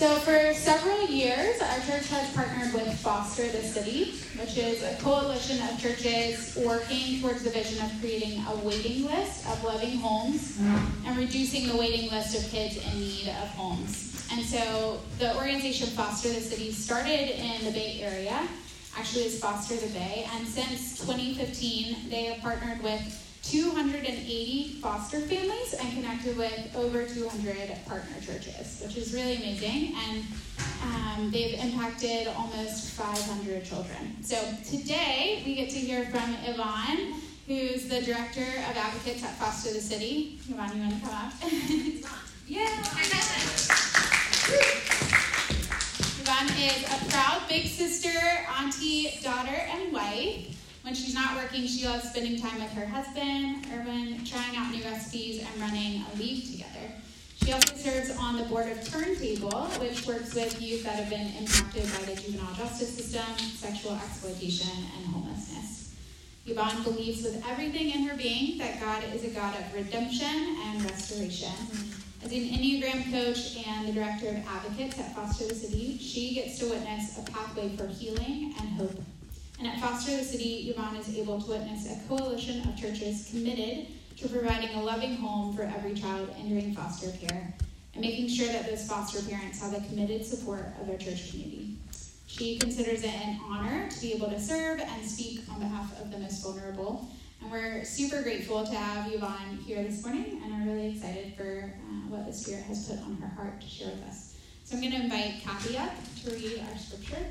So, for several years, our church has partnered with Foster the City, which is a coalition of churches working towards the vision of creating a waiting list of loving homes and reducing the waiting list of kids in need of homes. And so, the organization Foster the City started in the Bay Area, actually, is Foster the Bay, and since 2015, they have partnered with 280 foster families and connected with over 200 partner churches, which is really amazing. And um, they've impacted almost 500 children. So today we get to hear from Yvonne, who's the director of advocates at Foster the City. Yvonne, you want to come up? yeah. Yvonne is a proud big sister, auntie, daughter, and wife. When she's not working, she loves spending time with her husband, Irvin, trying out new recipes, and running a league together. She also serves on the board of Turntable, which works with youth that have been impacted by the juvenile justice system, sexual exploitation, and homelessness. Yvonne believes with everything in her being that God is a God of redemption and restoration. Mm-hmm. As an Enneagram coach and the director of advocates at Foster the City, she gets to witness a pathway for healing and hope and at Foster the City, Yvonne is able to witness a coalition of churches committed to providing a loving home for every child entering foster care and making sure that those foster parents have the committed support of their church community. She considers it an honor to be able to serve and speak on behalf of the most vulnerable. And we're super grateful to have Yvonne here this morning and are really excited for uh, what the Spirit has put on her heart to share with us. So I'm going to invite Kathy up to read our scripture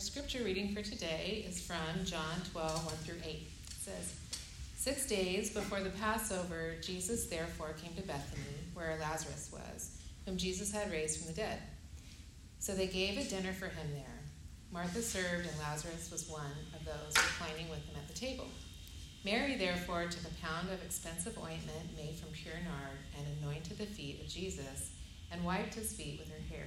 scripture reading for today is from John 12, 1 through 8. It says, Six days before the Passover, Jesus therefore came to Bethany, where Lazarus was, whom Jesus had raised from the dead. So they gave a dinner for him there. Martha served, and Lazarus was one of those reclining with him at the table. Mary therefore took a pound of expensive ointment made from pure nard and anointed the feet of Jesus and wiped his feet with her hair.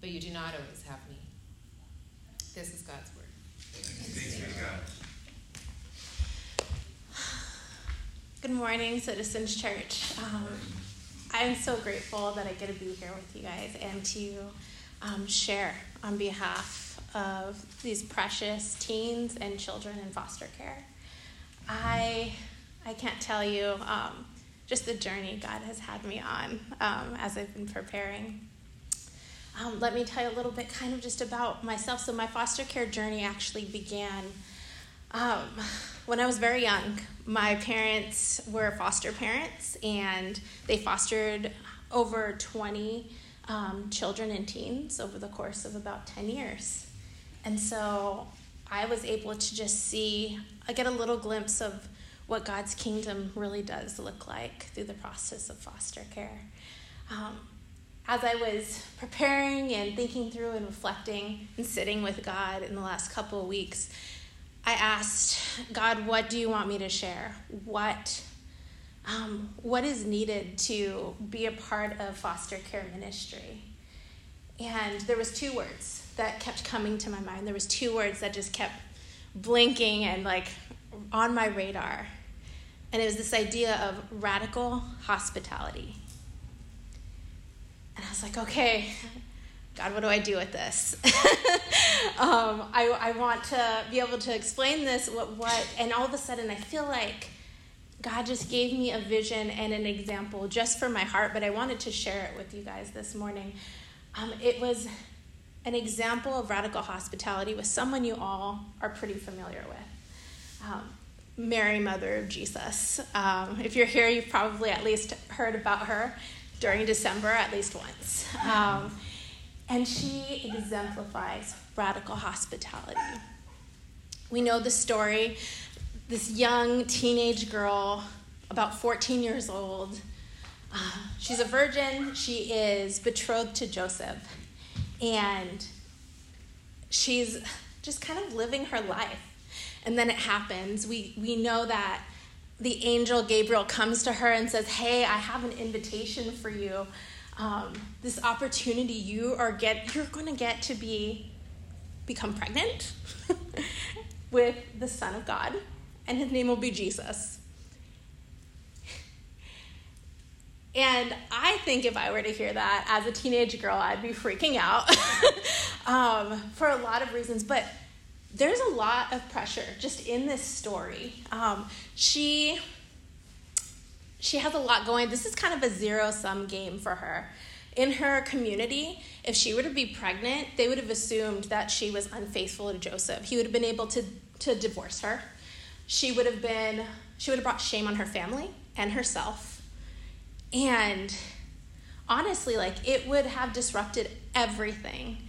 but you do not always have me. This is God's word. Good morning, Citizens Church. Um, I'm so grateful that I get to be here with you guys and to um, share on behalf of these precious teens and children in foster care. I, I can't tell you um, just the journey God has had me on um, as I've been preparing um, let me tell you a little bit kind of just about myself. So, my foster care journey actually began um, when I was very young. My parents were foster parents, and they fostered over 20 um, children and teens over the course of about 10 years. And so, I was able to just see, I get a little glimpse of what God's kingdom really does look like through the process of foster care. Um, as I was preparing and thinking through and reflecting and sitting with God in the last couple of weeks, I asked God, what do you want me to share? What, um, what is needed to be a part of foster care ministry? And there was two words that kept coming to my mind. There was two words that just kept blinking and like on my radar. And it was this idea of radical hospitality. And I was like, okay, God, what do I do with this? um, I, I want to be able to explain this, what, what, and all of a sudden I feel like God just gave me a vision and an example just for my heart, but I wanted to share it with you guys this morning. Um, it was an example of radical hospitality with someone you all are pretty familiar with. Um, Mary, Mother of Jesus. Um, if you're here, you've probably at least heard about her during December at least once. Um, and she exemplifies radical hospitality. We know the story this young teenage girl, about 14 years old, Uh, she's a virgin. She is betrothed to Joseph. And she's just kind of living her life. And then it happens. We, we know that the angel Gabriel comes to her and says, Hey, I have an invitation for you. Um, this opportunity you are get you're going to get to be become pregnant with the son of god and his name will be jesus and i think if i were to hear that as a teenage girl i'd be freaking out um, for a lot of reasons but there's a lot of pressure just in this story. Um, she she has a lot going. This is kind of a zero sum game for her. In her community, if she were to be pregnant, they would have assumed that she was unfaithful to Joseph. He would have been able to, to divorce her. She would have been she would have brought shame on her family and herself. And honestly, like it would have disrupted everything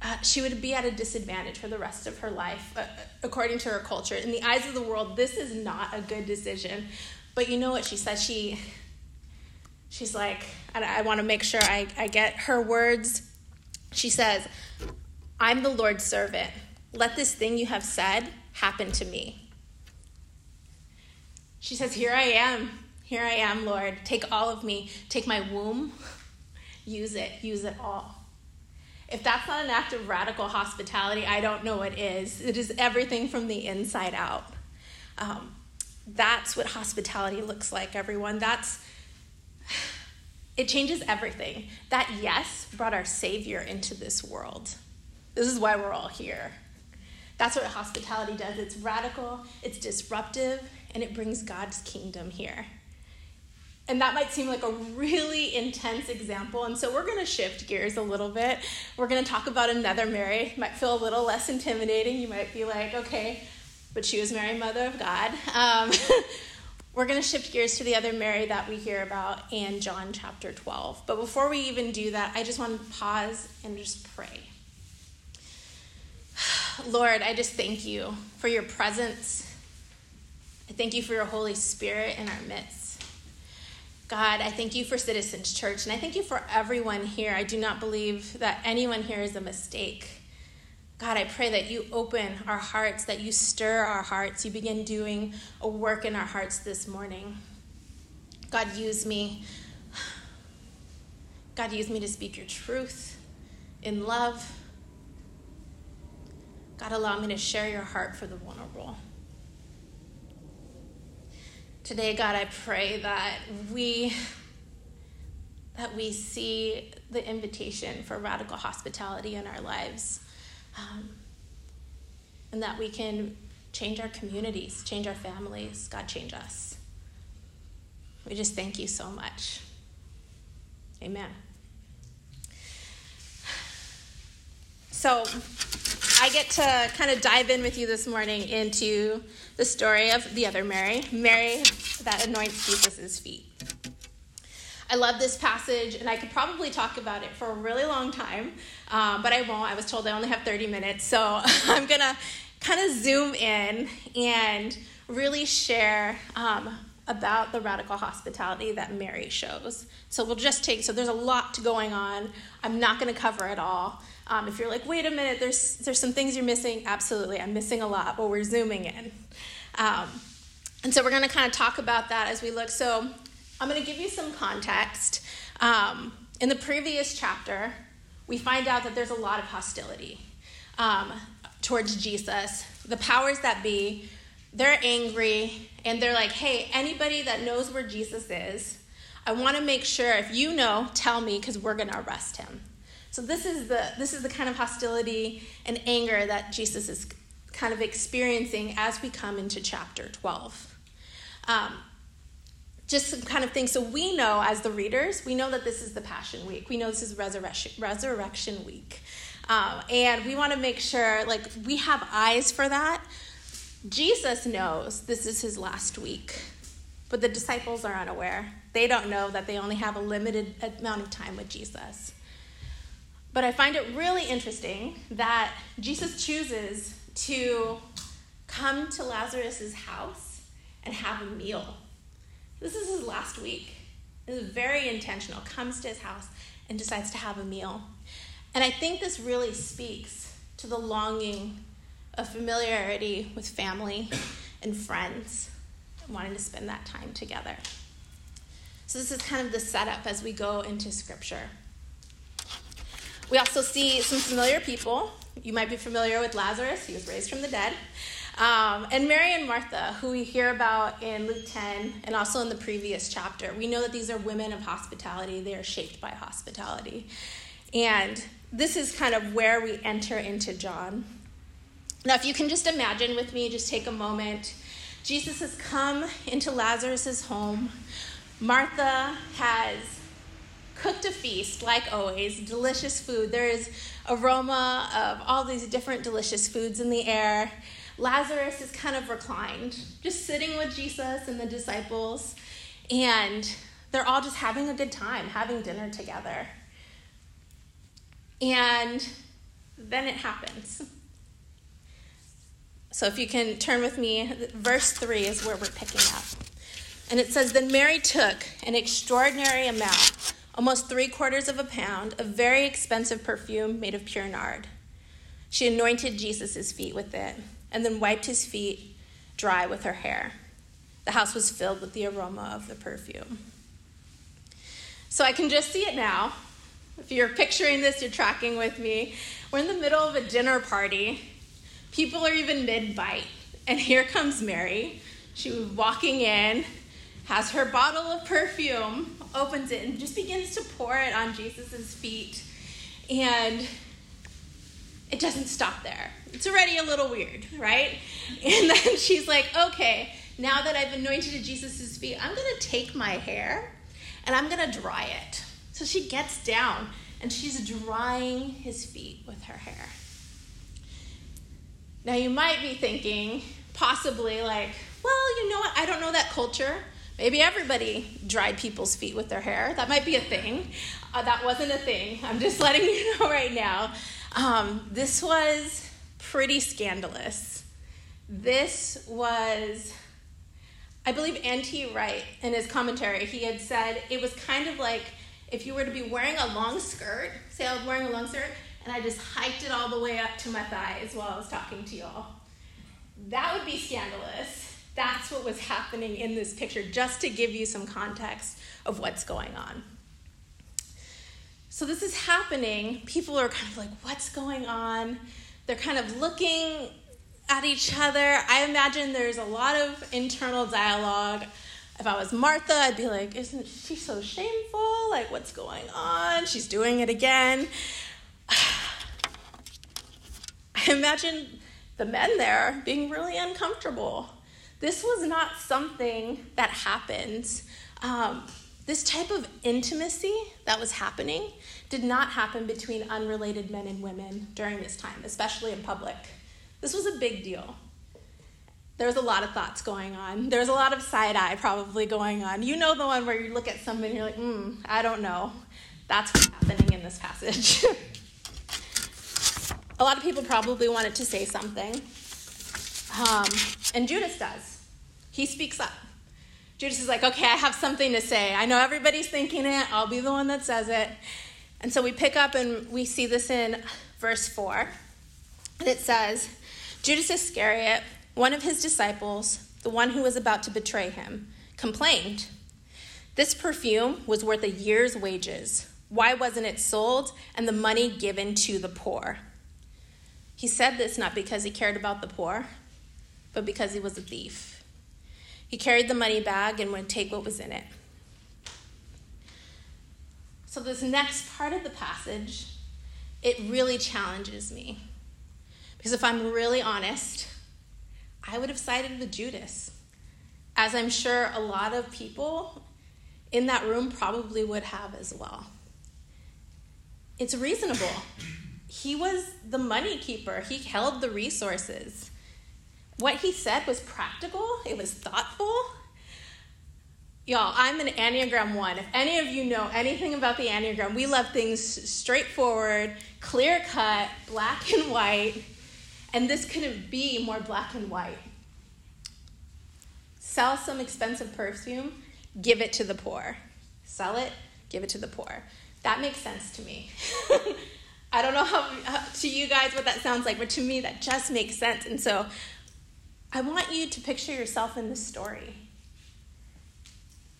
uh, she would be at a disadvantage for the rest of her life, uh, according to her culture. In the eyes of the world, this is not a good decision. But you know what she says? She, she's like, I, I want to make sure I, I get her words. She says, I'm the Lord's servant. Let this thing you have said happen to me. She says, Here I am. Here I am, Lord. Take all of me. Take my womb. Use it. Use it all. If that's not an act of radical hospitality, I don't know what is. It is everything from the inside out. Um, that's what hospitality looks like, everyone. That's it changes everything. That yes brought our Savior into this world. This is why we're all here. That's what hospitality does. It's radical, it's disruptive, and it brings God's kingdom here. And that might seem like a really intense example. And so we're going to shift gears a little bit. We're going to talk about another Mary. It might feel a little less intimidating. You might be like, okay, but she was Mary, Mother of God. Um, we're going to shift gears to the other Mary that we hear about in John chapter 12. But before we even do that, I just want to pause and just pray. Lord, I just thank you for your presence. I thank you for your Holy Spirit in our midst. God, I thank you for Citizens Church, and I thank you for everyone here. I do not believe that anyone here is a mistake. God, I pray that you open our hearts, that you stir our hearts, you begin doing a work in our hearts this morning. God, use me. God, use me to speak your truth in love. God, allow me to share your heart for the vulnerable. Today, God, I pray that we that we see the invitation for radical hospitality in our lives, um, and that we can change our communities, change our families. God, change us. We just thank you so much. Amen. So, I get to kind of dive in with you this morning into the story of the other Mary, Mary that anoints Jesus' feet. I love this passage, and I could probably talk about it for a really long time, um, but I won't. I was told I only have 30 minutes, so I'm going to kind of zoom in and really share um, about the radical hospitality that Mary shows. So we'll just take, so there's a lot going on. I'm not going to cover it all. Um, if you're like, wait a minute, there's, there's some things you're missing, absolutely, I'm missing a lot, but we're zooming in. Um, and so we're going to kind of talk about that as we look. So I'm going to give you some context. Um, in the previous chapter, we find out that there's a lot of hostility um, towards Jesus. The powers that be, they're angry and they're like, hey, anybody that knows where Jesus is, I want to make sure if you know, tell me because we're going to arrest him. So this is the this is the kind of hostility and anger that Jesus is kind of experiencing as we come into chapter 12. Um, just some kind of things. So we know as the readers, we know that this is the Passion Week. We know this is Resurrection Resurrection Week, um, and we want to make sure like we have eyes for that. Jesus knows this is his last week, but the disciples are unaware. They don't know that they only have a limited amount of time with Jesus. But I find it really interesting that Jesus chooses to come to Lazarus' house and have a meal. This is his last week. is very intentional, comes to his house and decides to have a meal. And I think this really speaks to the longing of familiarity with family and friends, wanting to spend that time together. So, this is kind of the setup as we go into scripture. We also see some familiar people. You might be familiar with Lazarus, he was raised from the dead. Um, and Mary and Martha, who we hear about in Luke 10 and also in the previous chapter. We know that these are women of hospitality, they are shaped by hospitality. And this is kind of where we enter into John. Now, if you can just imagine with me, just take a moment. Jesus has come into Lazarus's home. Martha has cooked a feast, like always, delicious food. There is aroma of all these different delicious foods in the air. Lazarus is kind of reclined, just sitting with Jesus and the disciples, and they're all just having a good time, having dinner together. And then it happens. So if you can turn with me, verse 3 is where we're picking up. And it says, Then Mary took an extraordinary amount, almost three quarters of a pound, of very expensive perfume made of pure nard. She anointed Jesus' feet with it and then wiped his feet dry with her hair. The house was filled with the aroma of the perfume. So I can just see it now. If you're picturing this, you're tracking with me. We're in the middle of a dinner party. People are even mid bite. And here comes Mary. She was walking in, has her bottle of perfume, opens it, and just begins to pour it on Jesus' feet. And it doesn't stop there. It's already a little weird, right? And then she's like, okay, now that I've anointed Jesus' feet, I'm to take my hair and I'm to dry it. So she gets down and she's drying his feet with her hair. Now you might be thinking, possibly like, well, you know what? I don't know that culture. Maybe everybody dried people's feet with their hair. That might be a thing. Uh, that wasn't a thing. I'm just letting you know right now. Um, this was pretty scandalous. This was, I believe, N.T. Wright in his commentary, he had said it was kind of like if you were to be wearing a long skirt, say I was wearing a long skirt, and I just hiked it all the way up to my thighs while I was talking to y'all. That would be scandalous. That's what was happening in this picture, just to give you some context of what's going on. So this is happening. People are kind of like, what's going on? They're kind of looking at each other. I imagine there's a lot of internal dialogue. If I was Martha, I'd be like, isn't she so shameful? Like, what's going on? She's doing it again. I imagine the men there being really uncomfortable. This was not something that happens. Um, this type of intimacy that was happening did not happen between unrelated men and women during this time, especially in public. This was a big deal. There was a lot of thoughts going on. There was a lot of side eye probably going on. You know the one where you look at somebody and you're like, hmm, I don't know. That's what's happening in this passage. a lot of people probably wanted to say something. Um, and Judas does. He speaks up. Judas is like, okay, I have something to say. I know everybody's thinking it. I'll be the one that says it. And so we pick up and we see this in verse 4. And it says, Judas Iscariot, one of his disciples, the one who was about to betray him, complained. This perfume was worth a year's wages. Why wasn't it sold and the money given to the poor? He said this not because he cared about the poor, but because he was a thief. He carried the money bag and would take what was in it. So, this next part of the passage, it really challenges me. Because if I'm really honest, I would have sided with Judas, as I'm sure a lot of people in that room probably would have as well. It's reasonable. He was the money keeper, he held the resources. What he said was practical, it was thoughtful. Y'all, I'm an Enneagram 1. If any of you know anything about the Enneagram, we love things straightforward, clear cut, black and white. And this couldn't be more black and white. Sell some expensive perfume, give it to the poor. sell it, give it to the poor. That makes sense to me. I don't know how, how, to you guys what that sounds like, but to me that just makes sense. And so I want you to picture yourself in this story.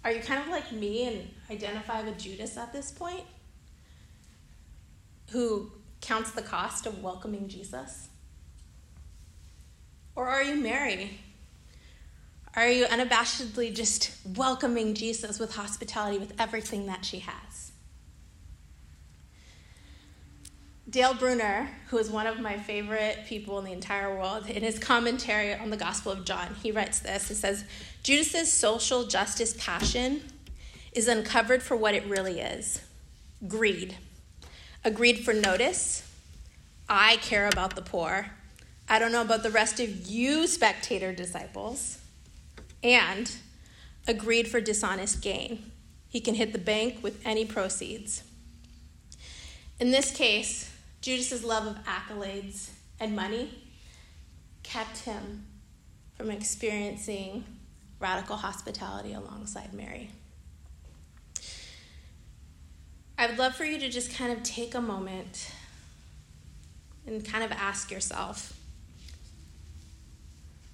Are you kind of like me and identify with Judas at this point? Who counts the cost of welcoming Jesus? Or are you Mary? Are you unabashedly just welcoming Jesus with hospitality with everything that she has? Dale Bruner, who is one of my favorite people in the entire world, in his commentary on the Gospel of John, he writes this. He says, Judas's social justice passion is uncovered for what it really is greed. A greed for notice. I care about the poor. I don't know about the rest of you, spectator disciples. And a greed for dishonest gain. He can hit the bank with any proceeds. In this case, Judas's love of accolades and money kept him from experiencing radical hospitality alongside Mary. I would love for you to just kind of take a moment and kind of ask yourself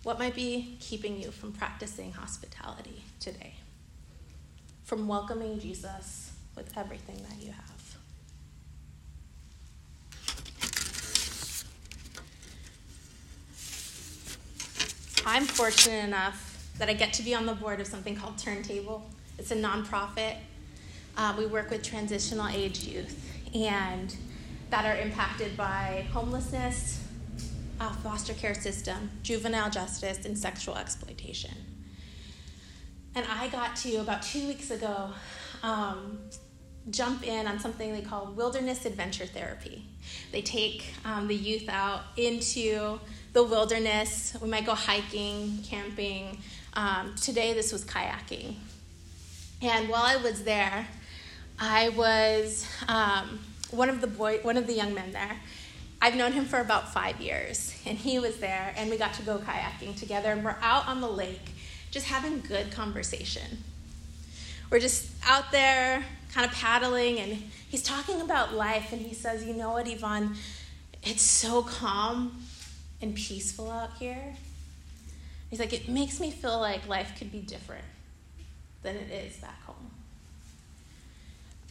what might be keeping you from practicing hospitality today? From welcoming Jesus with everything that you have? I'm fortunate enough that I get to be on the board of something called Turntable. It's a nonprofit. Uh, we work with transitional age youth and that are impacted by homelessness, uh, foster care system, juvenile justice, and sexual exploitation. And I got to, about two weeks ago, um, jump in on something they call wilderness adventure therapy. They take um, the youth out into the wilderness. We might go hiking, camping. Um, today, this was kayaking. And while I was there, I was um, one of the boy, one of the young men there. I've known him for about five years, and he was there, and we got to go kayaking together, and we're out on the lake, just having good conversation. We're just out there, kind of paddling, and he's talking about life, and he says, "You know what, Yvonne? It's so calm and peaceful out here. He's like, it makes me feel like life could be different than it is back home.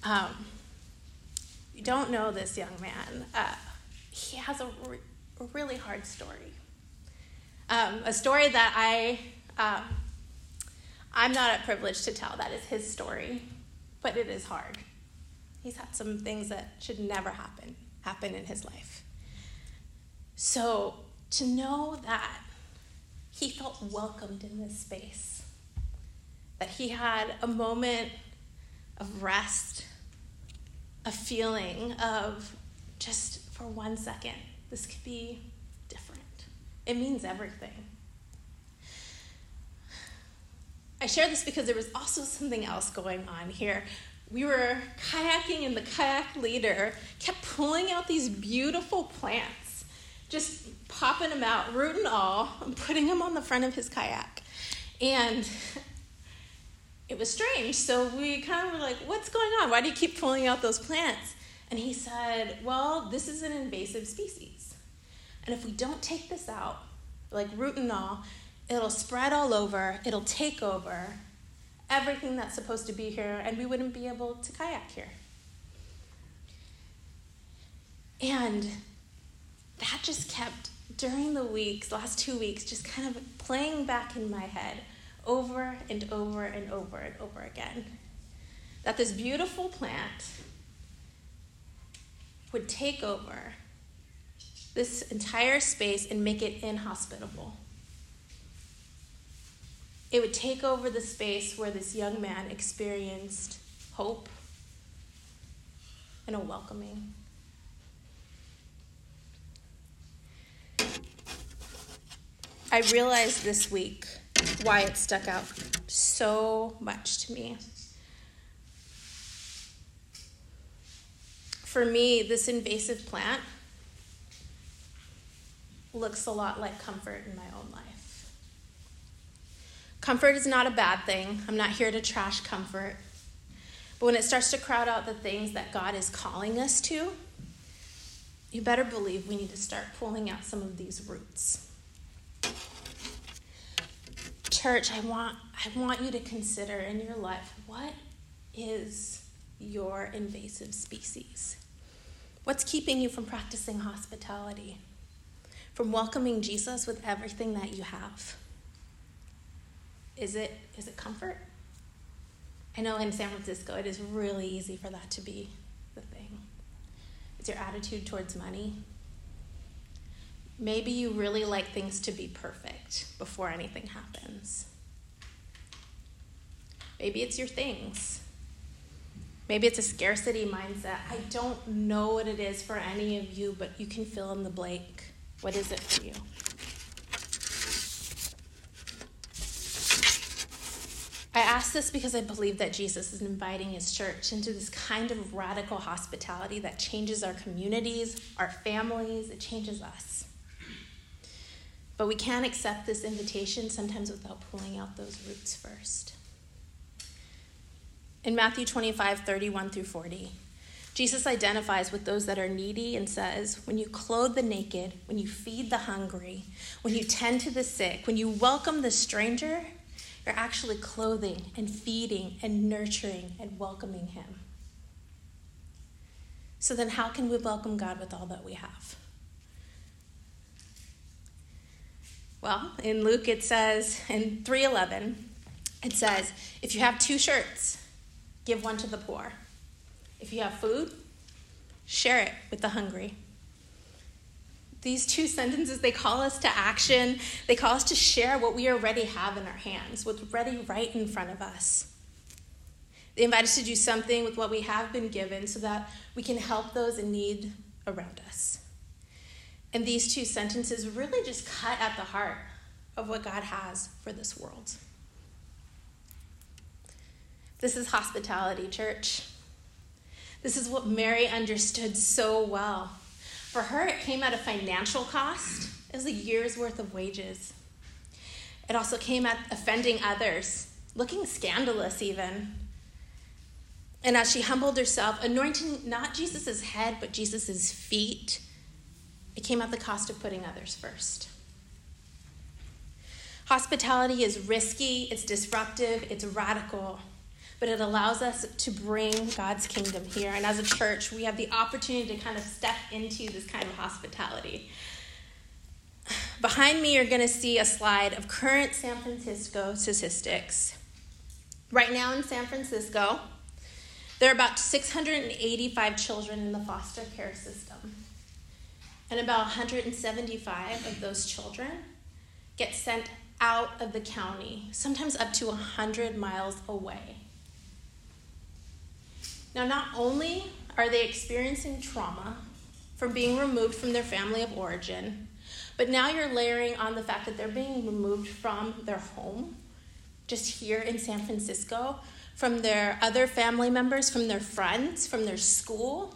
Um, you don't know this young man. Uh, he has a, re- a, really hard story. Um, a story that I, um, I'm not at privilege to tell. That is his story, but it is hard. He's had some things that should never happen happen in his life. So to know that he felt welcomed in this space, that he had a moment of rest, a feeling of just for one second, this could be different. It means everything. I share this because there was also something else going on here. We were kayaking, and the kayak leader kept pulling out these beautiful plants, just popping them out, root and all, and putting them on the front of his kayak. And it was strange. So we kind of were like, what's going on? Why do you keep pulling out those plants? And he said, well, this is an invasive species. And if we don't take this out, like root and all, it'll spread all over, it'll take over everything that's supposed to be here, and we wouldn't be able to kayak here. And that just kept during the weeks, last two weeks, just kind of playing back in my head over and over and over and over again. That this beautiful plant would take over this entire space and make it inhospitable. It would take over the space where this young man experienced hope and a welcoming. I realized this week why it stuck out so much to me. For me, this invasive plant looks a lot like comfort in my own life. Comfort is not a bad thing. I'm not here to trash comfort. But when it starts to crowd out the things that God is calling us to, you better believe we need to start pulling out some of these roots. Church, I want I want you to consider in your life what is your invasive species? What's keeping you from practicing hospitality? From welcoming Jesus with everything that you have? Is it is it comfort? I know in San Francisco it is really easy for that to be. It's your attitude towards money. Maybe you really like things to be perfect before anything happens. Maybe it's your things. Maybe it's a scarcity mindset. I don't know what it is for any of you, but you can fill in the blank. What is it for you? I ask this because I believe that Jesus is inviting his church into this kind of radical hospitality that changes our communities, our families, it changes us. But we can't accept this invitation sometimes without pulling out those roots first. In Matthew 25, 31 through 40, Jesus identifies with those that are needy and says, When you clothe the naked, when you feed the hungry, when you tend to the sick, when you welcome the stranger, you're actually clothing and feeding and nurturing and welcoming Him. So then, how can we welcome God with all that we have? Well, in Luke it says in 3:11 it says, if you have two shirts, give one to the poor. If you have food, share it with the hungry. These two sentences, they call us to action. They call us to share what we already have in our hands, what's ready right in front of us. They invite us to do something with what we have been given so that we can help those in need around us. And these two sentences really just cut at the heart of what God has for this world. This is hospitality, church. This is what Mary understood so well. For her, it came at a financial cost, it was a year's worth of wages. It also came at offending others, looking scandalous even. And as she humbled herself, anointing not Jesus' head, but Jesus' feet, it came at the cost of putting others first. Hospitality is risky, it's disruptive, it's radical but it allows us to bring God's kingdom here. And as a church, we have the opportunity to kind of step into this kind of hospitality. Behind me, you're going to see a slide of current San Francisco statistics. Right now in San Francisco, there are about 685 children in the foster care system. And about 175 of those children get sent out of the county, sometimes up to 100 miles away. Now, not only are they experiencing trauma from being removed from their family of origin, but now you're layering on the fact that they're being removed from their home, just here in San Francisco, from their other family members, from their friends, from their school,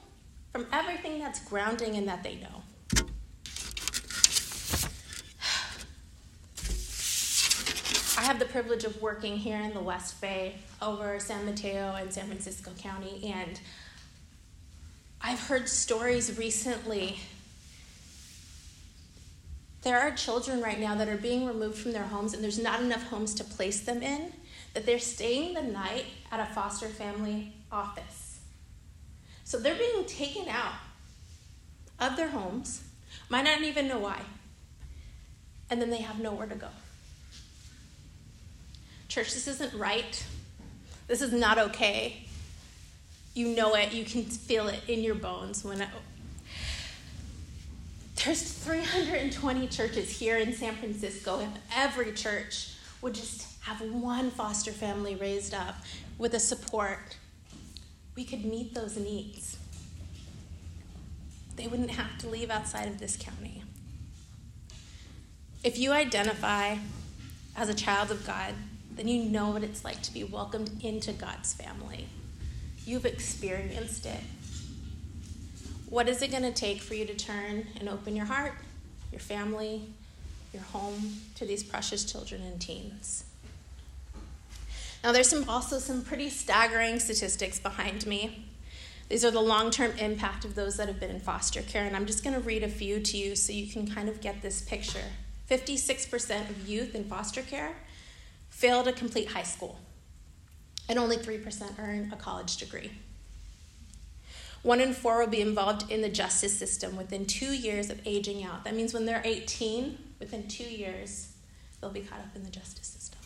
from everything that's grounding and that they know. I have the privilege of working here in the West Bay over San Mateo and San Francisco County, and I've heard stories recently. There are children right now that are being removed from their homes, and there's not enough homes to place them in, that they're staying the night at a foster family office. So they're being taken out of their homes, might not even know why, and then they have nowhere to go. Church, this isn't right. This is not okay. You know it. You can feel it in your bones when there's 320 churches here in San Francisco. If every church would just have one foster family raised up with a support, we could meet those needs. They wouldn't have to leave outside of this county. If you identify as a child of God, then you know what it's like to be welcomed into God's family. You've experienced it. What is it going to take for you to turn and open your heart, your family, your home to these precious children and teens? Now, there's some, also some pretty staggering statistics behind me. These are the long term impact of those that have been in foster care, and I'm just going to read a few to you so you can kind of get this picture. 56% of youth in foster care fail to complete high school, and only 3% earn a college degree. One in four will be involved in the justice system within two years of aging out. That means when they're 18, within two years, they'll be caught up in the justice system.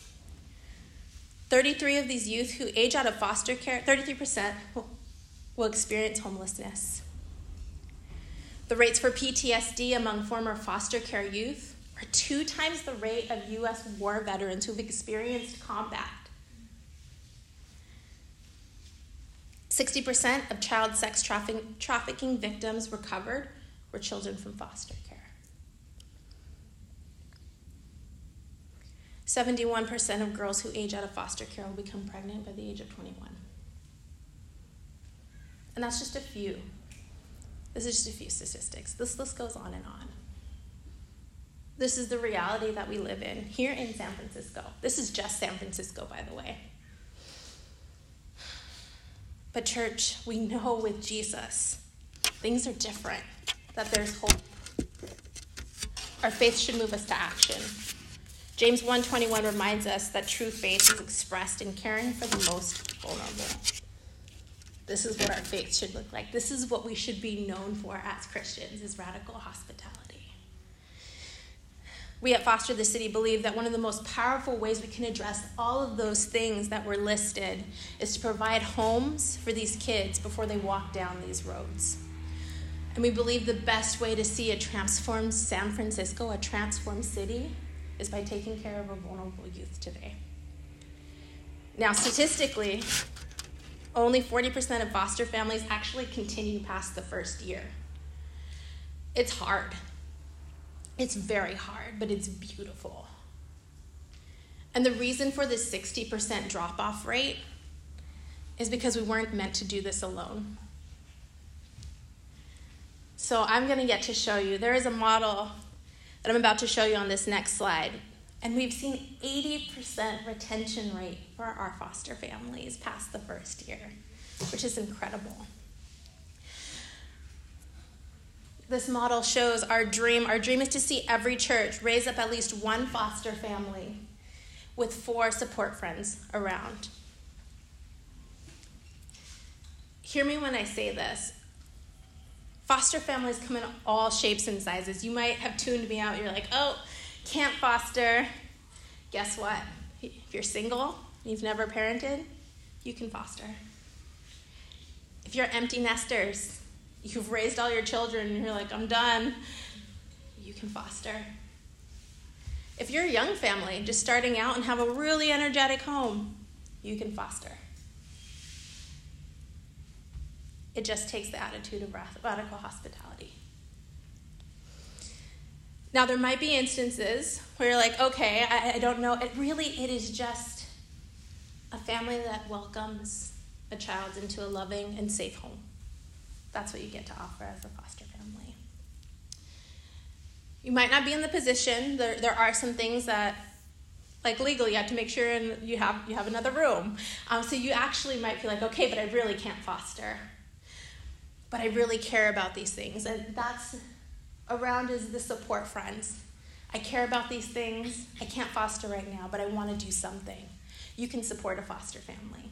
33 of these youth who age out of foster care, 33% will, experience homelessness. The rates for PTSD among former foster care youth are two times the rate of U.S. war veterans who've experienced combat. 60% of child sex trafficking, trafficking victims recovered were children from foster care. 71% of girls who age out of foster care will become pregnant by the age of 21. And that's just a few. This is just a few statistics. This list goes on and on. This is the reality that we live in here in San Francisco. This is just San Francisco, by the way. But, church, we know with Jesus, things are different, that there's hope. Our faith should move us to action. James 1:21 reminds us that true faith is expressed in caring for the most vulnerable. This is what our faith should look like. This is what we should be known for as Christians is radical hospitality. We at Foster the City believe that one of the most powerful ways we can address all of those things that were listed is to provide homes for these kids before they walk down these roads. And we believe the best way to see a transformed San Francisco, a transformed city, is by taking care of a vulnerable youth today. Now, statistically, only 40% of foster families actually continue past the first year. It's hard. It's very hard, but it's beautiful. And the reason for this 60% drop off rate is because we weren't meant to do this alone. So I'm going to get to show you. There is a model that I'm about to show you on this next slide. And we've seen 80% retention rate for our foster families past the first year, which is incredible. This model shows our dream. Our dream is to see every church raise up at least one foster family with four support friends around. Hear me when I say this. Foster families come in all shapes and sizes. You might have tuned me out. You're like, oh, can't foster. Guess what? If you're single, you've never parented, you can foster. If you're empty nesters, you've raised all your children and you're like, I'm done, you can foster. If you're a young family just starting out and have a really energetic home, you can foster. It just takes the attitude of radical hospitality. Now, there might be instances where you're like, okay, I, I don't know. It really, it is just a family that welcomes a child into a loving and safe home. That's what you get to offer as a foster family. You might not be in the position. There, there are some things that, like legally, you have to make sure and you have you have another room. Um, so you actually might feel like, okay, but I really can't foster. But I really care about these things, and that's around is the support friends. I care about these things. I can't foster right now, but I want to do something. You can support a foster family.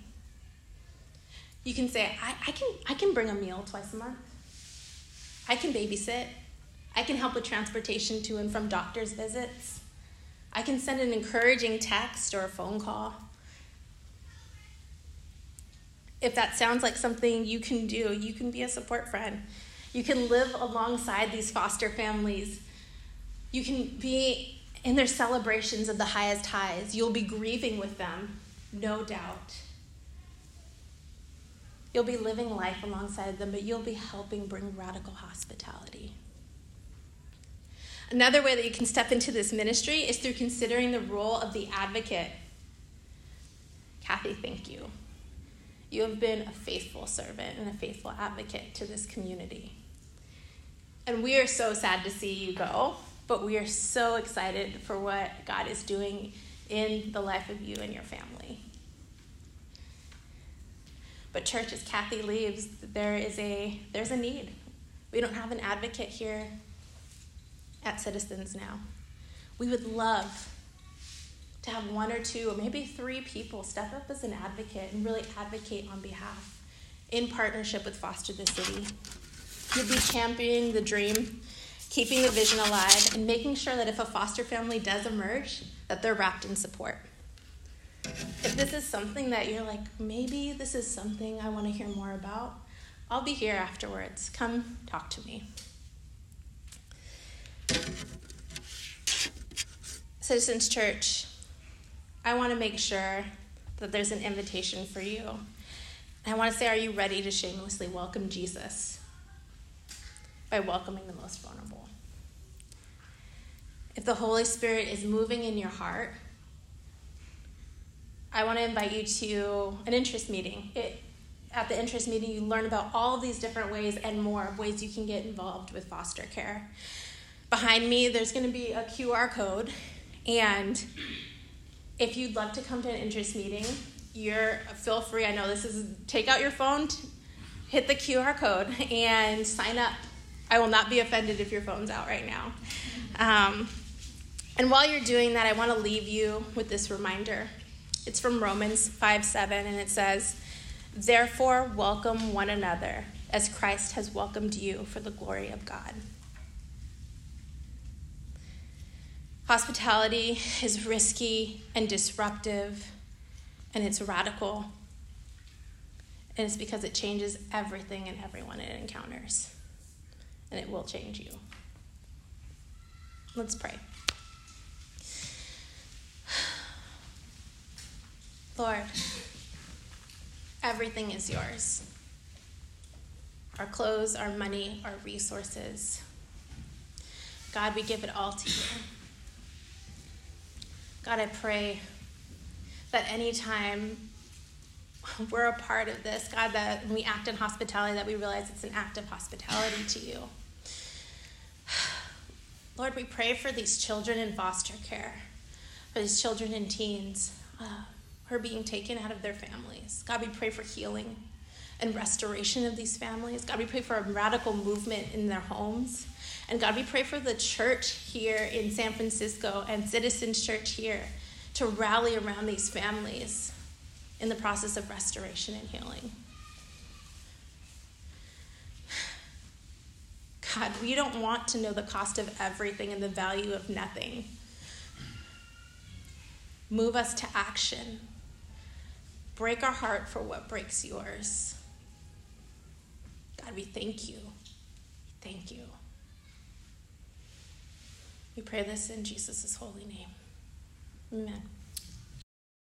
You can say, I, I, can, I can bring a meal twice a month. I can babysit. I can help with transportation to and from doctor's visits. I can send an encouraging text or a phone call. If that sounds like something you can do, you can be a support friend. You can live alongside these foster families. You can be in their celebrations of the highest highs. You'll be grieving with them, no doubt. You'll be living life alongside them, but you'll be helping bring radical hospitality. Another way that you can step into this ministry is through considering the role of the advocate. Kathy, thank you. You have been a faithful servant and a faithful advocate to this community. And we are so sad to see you go, but we are so excited for what God is doing in the life of you and your family. But church, as Kathy leaves, there is a there's a need. We don't have an advocate here at Citizens now. We would love to have one or two or maybe three people step up as an advocate and really advocate on behalf in partnership with Foster the City. You'd be championing the dream, keeping the vision alive, and making sure that if a foster family does emerge, that they're wrapped in support. If this is something that you're like, maybe this is something I want to hear more about, I'll be here afterwards. Come talk to me. Citizens Church, I want to make sure that there's an invitation for you. I want to say, are you ready to shamelessly welcome Jesus by welcoming the most vulnerable? If the Holy Spirit is moving in your heart, I want to invite you to an interest meeting. It, at the interest meeting, you learn about all these different ways and more of ways you can get involved with foster care. Behind me, there's going to be a QR code, and if you'd love to come to an interest meeting, you're feel free. I know this is take out your phone, hit the QR code, and sign up. I will not be offended if your phone's out right now. Um, and while you're doing that, I want to leave you with this reminder. It's from Romans 5 7, and it says, Therefore, welcome one another as Christ has welcomed you for the glory of God. Hospitality is risky and disruptive, and it's radical. And it's because it changes everything and everyone it encounters. And it will change you. Let's pray. Lord, everything is yours our clothes, our money, our resources. God, we give it all to you. God, I pray that anytime we're a part of this, God, that when we act in hospitality, that we realize it's an act of hospitality to you. Lord, we pray for these children in foster care, for these children and teens uh, who are being taken out of their families. God, we pray for healing and restoration of these families. God, we pray for a radical movement in their homes. And God, we pray for the church here in San Francisco and Citizens Church here to rally around these families in the process of restoration and healing. God, we don't want to know the cost of everything and the value of nothing. Move us to action. Break our heart for what breaks yours. God, we thank you. Thank you. We pray this in Jesus' holy name. Amen.